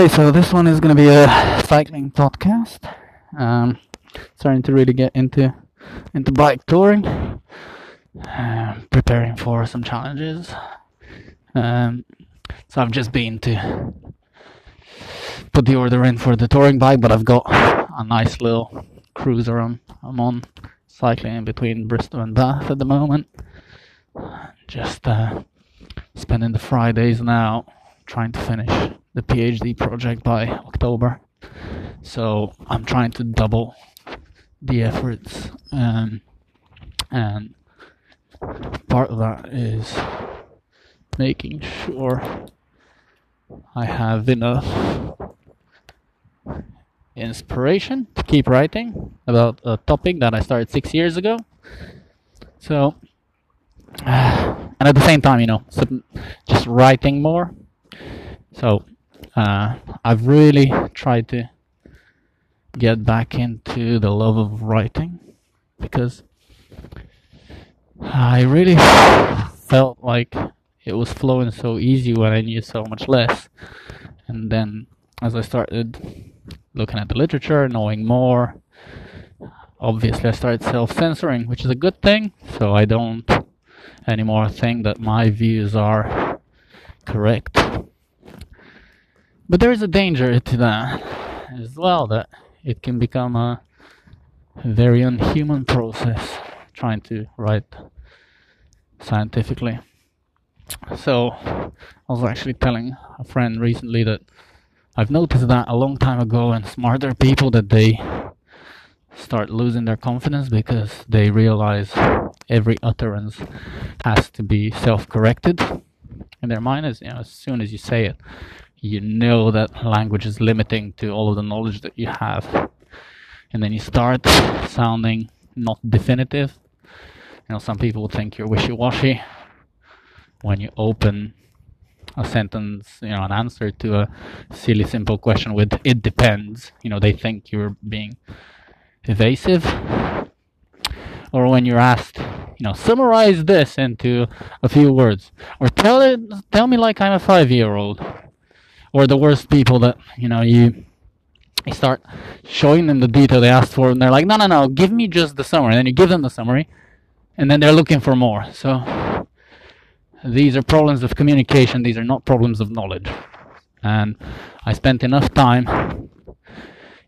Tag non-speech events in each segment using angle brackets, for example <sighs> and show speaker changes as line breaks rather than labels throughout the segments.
Okay, so this one is going to be a cycling podcast. Um, starting to really get into into bike touring, uh, preparing for some challenges. Um, so I've just been to put the order in for the touring bike, but I've got a nice little cruiser I'm, I'm on, cycling in between Bristol and Bath at the moment. Just uh, spending the Fridays now trying to finish the PhD project by October. So I'm trying to double the efforts, um, and part of that is making sure I have enough inspiration to keep writing about a topic that I started six years ago. So, <sighs> and at the same time, you know, just writing more. So, uh, I've really tried to get back into the love of writing because I really felt like it was flowing so easy when I knew so much less. And then as I started looking at the literature, knowing more, obviously I started self censoring, which is a good thing. So I don't anymore think that my views are correct. But there is a danger to that as well, that it can become a very unhuman process trying to write scientifically. So, I was actually telling a friend recently that I've noticed that a long time ago, and smarter people that they start losing their confidence because they realize every utterance has to be self-corrected in their mind. As you know, as soon as you say it, you know that language is limiting to all of the knowledge that you have. And then you start sounding not definitive. You know some people think you're wishy-washy when you open a sentence you know an answer to a silly simple question with it depends. You know they think you're being evasive. Or when you're asked you know summarize this into a few words or tell it tell me like i'm a five year old or the worst people that you know you you start showing them the detail they asked for and they're like no no no give me just the summary. And then you give them the summary and then they're looking for more. So these are problems of communication. These are not problems of knowledge. And i spent enough time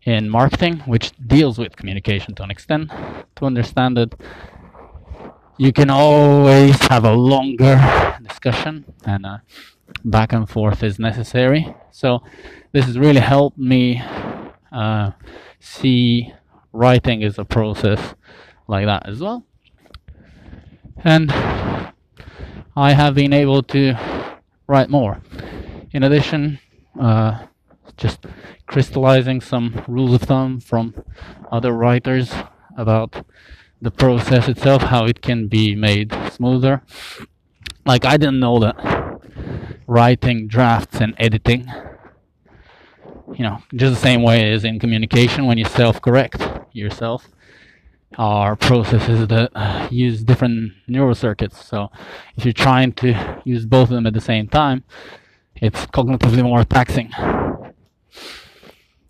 in marketing which deals with communication to an extent to understand that you can always have a longer discussion and uh, back and forth is necessary. So this has really helped me uh, see writing as a process like that as well. And I have been able to write more. In addition, uh, just crystallizing some rules of thumb from other writers about the process itself, how it can be made smoother. Like I didn't know that writing drafts and editing. You know just the same way as in communication when you self-correct yourself are processes that uh, use different neural circuits. So if you're trying to use both of them at the same time it's cognitively more taxing.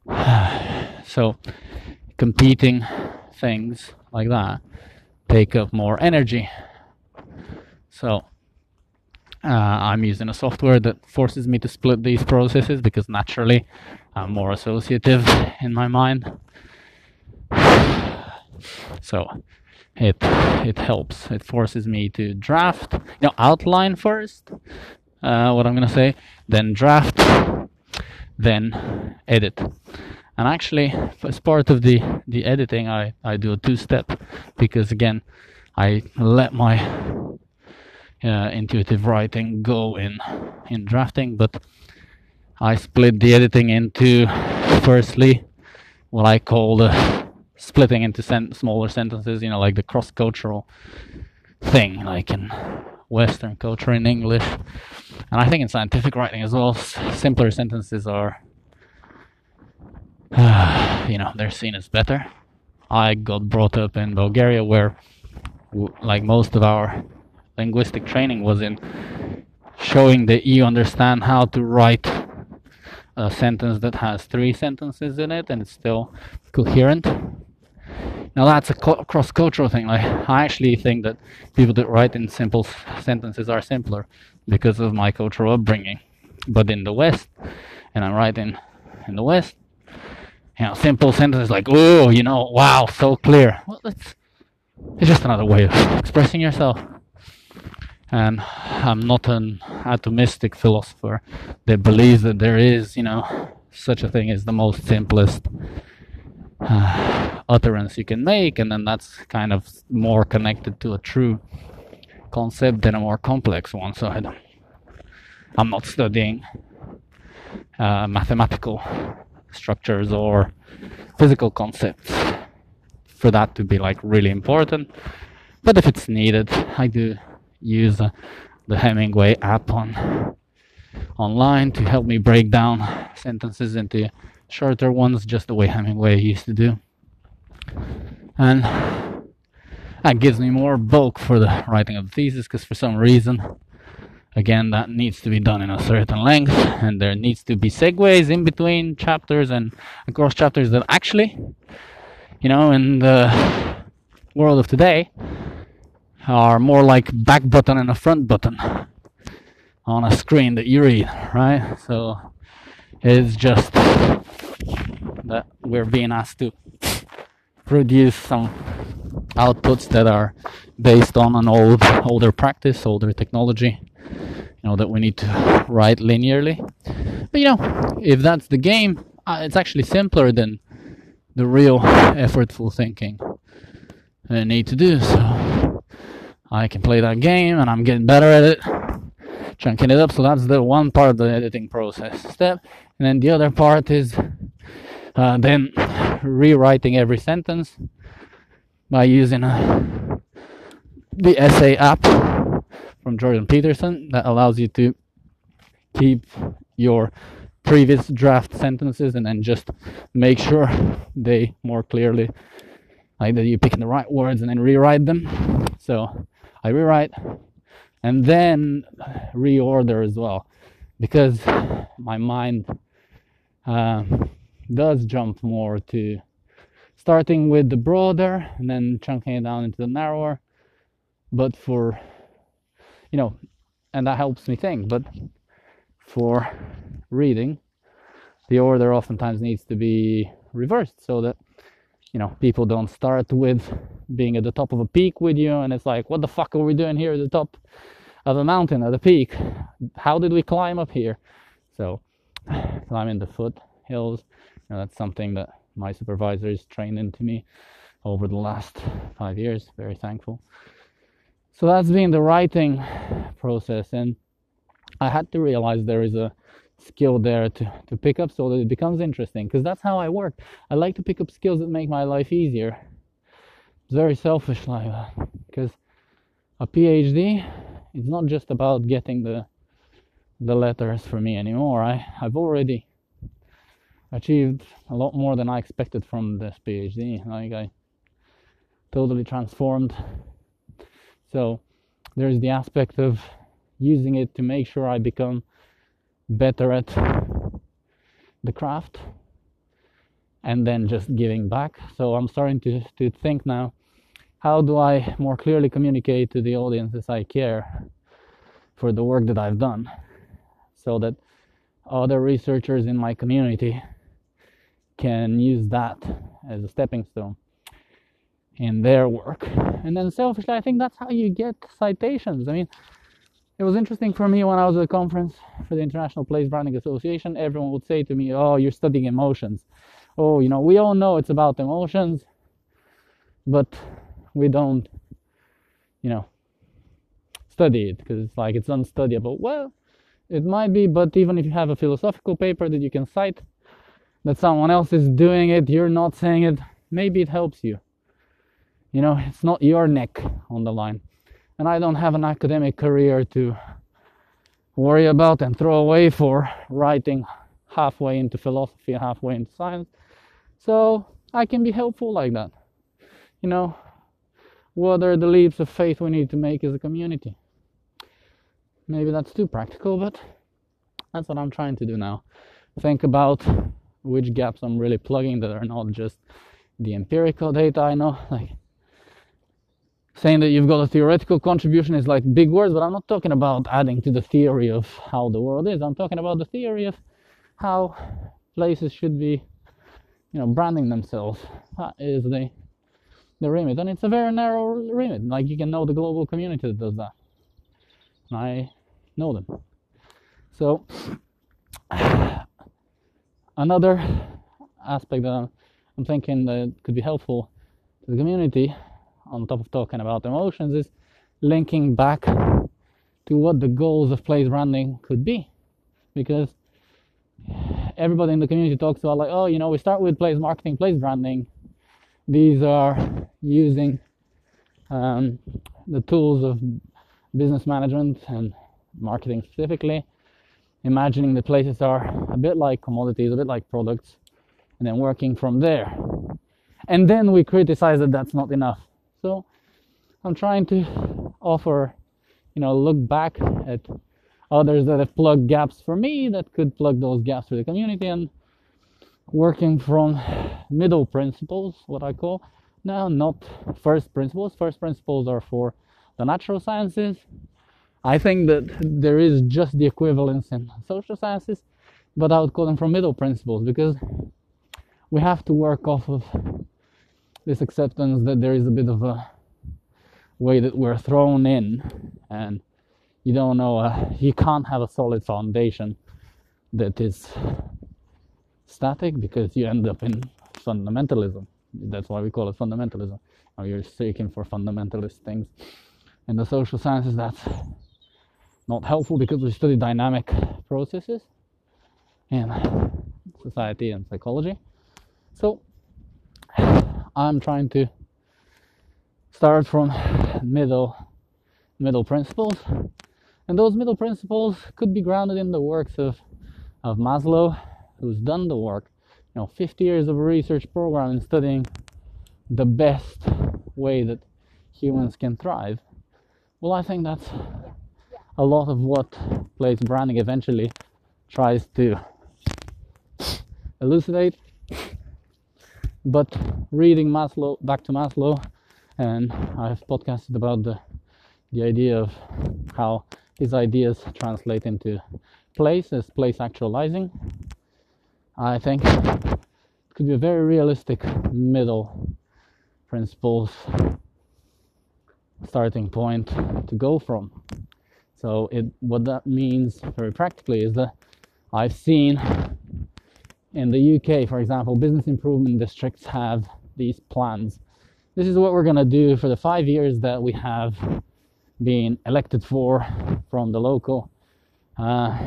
<sighs> So competing things like that take up more energy. So uh, I'm using a software that forces me to split these processes because naturally I'm more associative in my mind. <sighs> So it it helps. It forces me to draft, you know, outline first uh, what I'm gonna say, then draft, then edit. And actually, as part of the the editing, I I do a two step because again, I let my uh, intuitive writing go in in drafting but I split the editing into firstly what I call the splitting into sen- smaller sentences you know like the cross-cultural thing like in western culture in English. And I think in scientific writing as well simpler sentences are uh, <sighs> you know they're seen as better. I got brought up in Bulgaria where like most of our linguistic training was in showing that you understand how to write a sentence that has three sentences in it and it's still coherent. Now that's a cross-cultural thing. Like I actually think that people that write in simple sentences are simpler because of my cultural upbringing. But in the West, and I'm writing in the West, you know, simple sentences like "oh," you know, "wow," so clear. Well, it's it's just another way of <laughs> expressing yourself. And I'm not an atomistic philosopher that believes that there is, you know, such a thing as the most simplest uh, utterance you can make, and then that's kind of more connected to a true concept than a more complex one. So I don't, I'm not studying uh, mathematical structures or physical concepts for that to be like really important. But if it's needed, I do use uh, the Hemingway app on online to help me break down sentences into shorter ones, just the way Hemingway used to do. And that gives me more bulk for the writing of the thesis because for some reason again that needs to be done in a certain length and there needs to be segues in between chapters and across chapters that actually you know in the world of today are more like back button and a front button on a screen that you read right? So it's just that we're being asked to produce some outputs that are based on an old older practice older technology you know that we need to write linearly. But you know if that's the game uh, it's actually simpler than the real effortful thinking I need to do so I can play that game and I'm getting better at it. Chunking it up so that's the one part of the editing process. Step. And then the other part is uh, then rewriting every sentence by using a, uh, the essay app from Jordan Peterson that allows you to keep your previous draft sentences and then just make sure they more clearly like that you're picking the right words and then rewrite them. So i rewrite and then reorder as well because my mind uh, does jump more to starting with the broader and then chunking it down into the narrower but for you know, and that helps me think. But for reading, the order oftentimes needs to be reversed so that you know people don't start with being at the top of a peak with you and it's like what the fuck are we doing here at the top of a mountain at a peak? How did we climb up here? So <sighs> climbing the foothills you know, that's something that my supervisors trained into me over the last five years very thankful. So that's been the writing process and i had to realize there is a skill there to, to pick up so that it becomes interesting because that's how i work. I like to pick up skills that make my life easier. It's very selfish like that because a phd is not just about getting the the letters for me anymore. I i've already achieved a lot more than i expected from this phd like i totally transformed. So there's the aspect of using it to make sure I become better at the craft and then just giving back. So I'm starting to, to think now how do I more clearly communicate to the audiences I care for the work that I've done so that other researchers in my community can use that as a stepping stone in their work. And then selfishly, I think that's how you get citations. I mean, it was interesting for me when I was at a conference for the International Place Branding Association. Everyone would say to me, Oh, you're studying emotions. Oh, you know, we all know it's about emotions, but we don't, you know, study it because it's like it's unstudyable. Well, it might be, but even if you have a philosophical paper that you can cite, that someone else is doing it, you're not saying it, maybe it helps you. You know, it's not your neck on the line. And I don't have an academic career to worry about and throw away for writing halfway into philosophy and halfway into science. So I can be helpful like that. You know, what are the leaps of faith we need to make as a community? Maybe that's too practical, but that's what I'm trying to do now. think about which gaps I'm really plugging that are not just the empirical data I know. Like saying that you've got a theoretical contribution is like big words, but I'm not talking about adding to the theory of how the world is. I'm talking about the theory of how places should be, you know, branding themselves. That is the the remit, and it's a very narrow remit. Like you can know the global community that does that. And I know them. So <sighs> another aspect that I'm thinking that could be helpful to the community, on top of talking about emotions, is linking back to what the goals of place branding could be, because everybody in the community talks about like, oh, you know, we start with place marketing, place branding. These are using um, the tools of business management and marketing specifically, imagining the places are a bit like commodities, a bit like products, and then working from there. And then we criticize that that's not enough. So I'm trying to offer, you know, look back at others that have plugged gaps for me that could plug those gaps for the community and working from middle principles, what I call now, not first principles. First principles are for the natural sciences. I think that there is just the equivalence in social sciences, but I would call them from middle principles because we have to work off of this acceptance that there is a bit of a way that we're thrown in and you don't know uh, you can't have a solid foundation that is static because you end up in fundamentalism. That's why we call it fundamentalism. Or you're seeking for fundamentalist things. In the social sciences that's not helpful because we study dynamic processes in society and psychology. So i'm trying to start from middle middle principles and those middle principles could be grounded in the works of, of Maslow, who's done the work. You know, 50 years of research program in studying the best way that humans can thrive. Well, I think that's a lot of what place branding eventually tries to elucidate. But reading Maslow, back to Maslow, and I've podcasted about the the idea of how his ideas translate into place as place actualizing. I think it could be a very realistic middle principles starting point to go from. So it what that means very practically is that I've seen in the UK, for example, business improvement districts have these plans. This is what we're gonna do for the five years that we have been elected for from the local uh,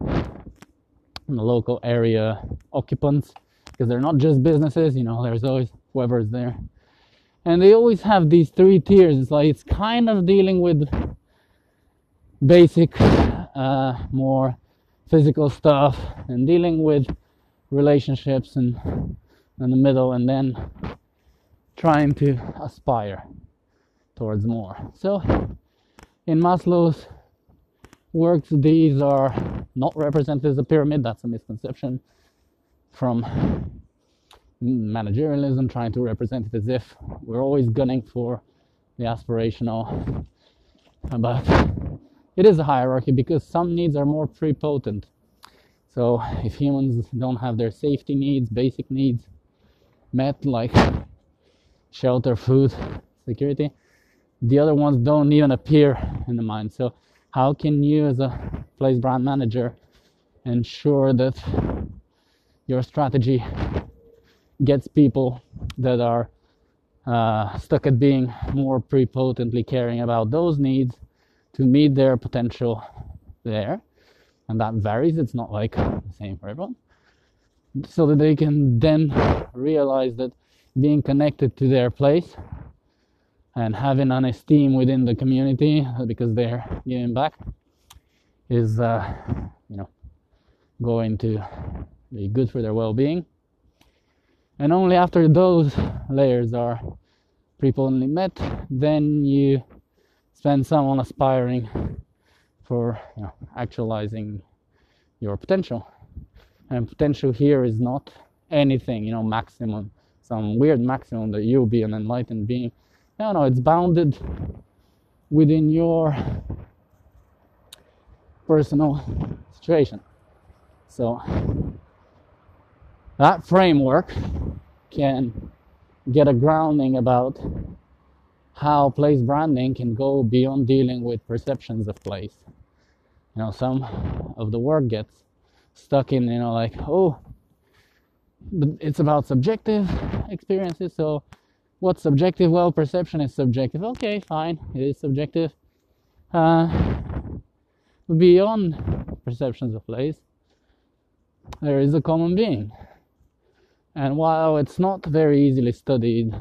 the local area occupants because they're not just businesses you know there's always whoever's there and they always have these three tiers it's like it's kind of dealing with basic uh, more physical stuff and dealing with relationships and in the middle and then trying to aspire towards more. So, in Maslow's works, these are not represented as a pyramid, that's a misconception from managerialism, trying to represent it as if we're always gunning for the aspirational. But it is a hierarchy because some needs are more prepotent. So, if humans don't have their safety needs, basic needs met, like shelter, food, security, the other ones don't even appear in the mind. So, how can you, as a place brand manager, ensure that your strategy gets people that are uh, stuck at being more prepotently caring about those needs to meet their potential there? And that varies, it's not like the same for everyone. So that they can then realize that being connected to their place and having an esteem within the community because they're giving back is uh, you know going to be good for their well-being and only after those layers are prepotently met then you spend some on aspiring for you know, actualizing your potential. And potential here is not anything, you know, maximum, some weird maximum that you'll be an enlightened being. No, no, it's bounded within your personal situation. So that framework can get a grounding about how place branding can go beyond dealing with perceptions of place. You know, some of the work gets stuck in, you know, like, oh, but it's about subjective experiences. So, what's subjective? Well, perception is subjective. Okay, fine, it is subjective. Uh, beyond perceptions of place, there is a common being. And while it's not very easily studied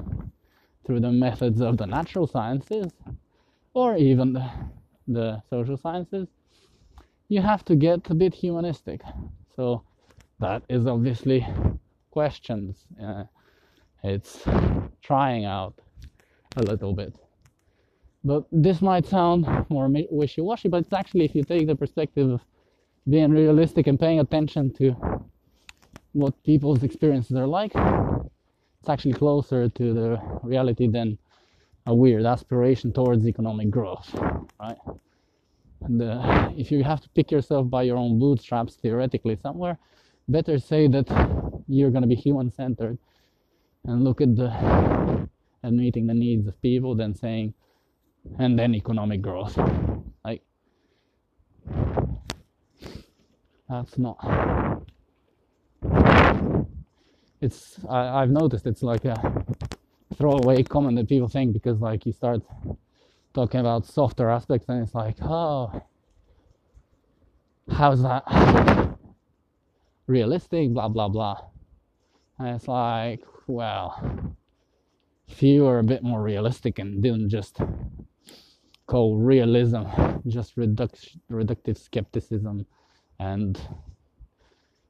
through the methods of the natural sciences or even the, the social sciences, you have to get a bit humanistic. So that is obviously questions. Uh, it's trying out a little bit. But this might sound more wishy washy, but it's actually, if you take the perspective of being realistic and paying attention to what people's experiences are like, it's actually closer to the reality than a weird aspiration towards economic growth, right? And uh, if you have to pick yourself by your own bootstraps theoretically somewhere, better say that you're going to be human centered and look at the and meeting the needs of people than saying and then economic growth. Like that's not it's I, have noticed it's like a throwaway comment that people think because like you start talking about softer aspects and it's like oh how's that <sighs> realistic blah blah blah. And it's like well if you were a bit more realistic and didn't just call realism just reduct- reductive skepticism and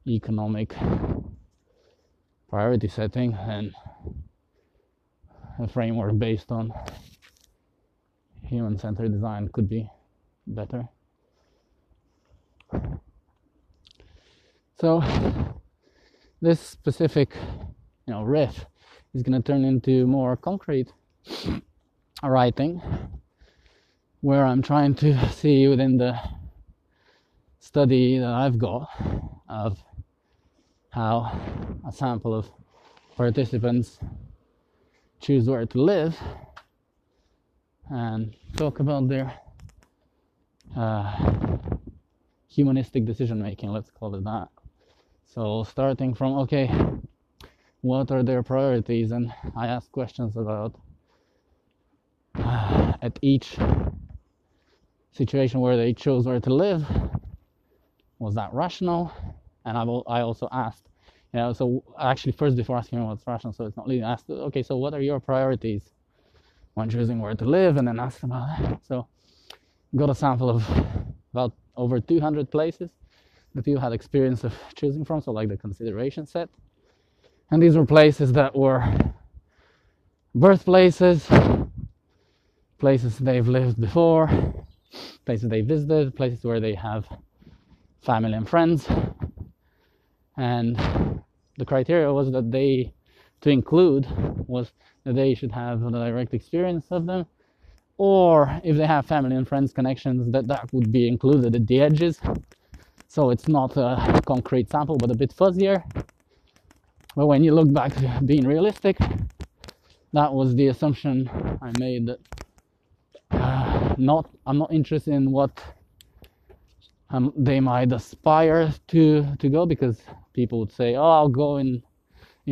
economic priority setting and a framework based on human centered design could be better. So this specific you know riff is going to turn into more concrete <coughs> writing where I'm trying to <laughs> see within the study that I've got of how a sample of participants choose where to live and talk about their uh, humanistic decision making, let's call it that. So, starting from okay, what are their priorities? And I ask questions about uh, at each situation where they chose where to live, was that rational? And I've, I also asked, you know, so actually first before asking him what's rational, so it's not leading, asked, okay, so what are your priorities when choosing where to live? And then asked about that. So got a sample of about over 200 places that people had experience of choosing from, so like the consideration set. And these were places that were birthplaces, places they've lived before, places they visited, places where they have family and friends, and the criteria was that they to include was that they should have a direct experience of them or if they have family and friends connections that that would be included at the edges. So it's not a concrete sample but a bit fuzzier. But when you look back being realistic that was the assumption i made that uh, not i'm not interested in what um, they might aspire to to go because people would say, "Oh, I'll go in,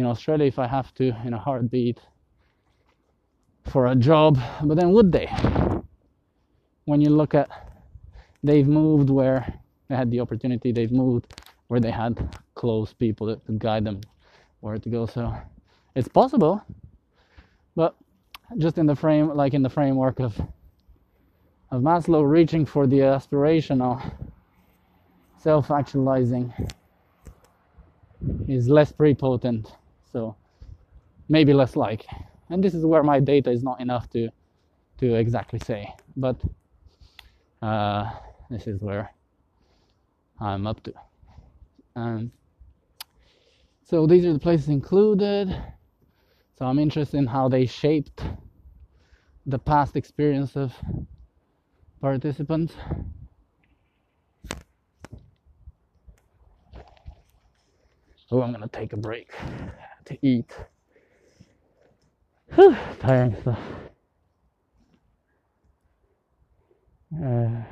know, Australia if I have to in a heartbeat for a job." But then would they? When you look at, they've moved where they had the opportunity. They've moved where they had close people that could guide them where to go. So it's possible, but just in the frame, like in the framework of of Maslow reaching for the aspirational self actualizing is less prepotent, so maybe less like. And this is where my data is not enough to to exactly say, but uh, this is where I'm up to. Um, so these are the places included. So I'm interested in how they shaped the past experience of participants. Oh, I'm gonna take a break to eat. Whew, tiring stuff. Uh,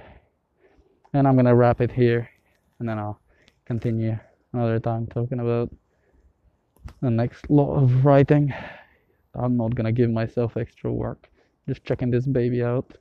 and I'm gonna wrap it here, and then I'll continue another time talking about the next lot of writing. I'm not gonna give myself extra work. Just checking this baby out.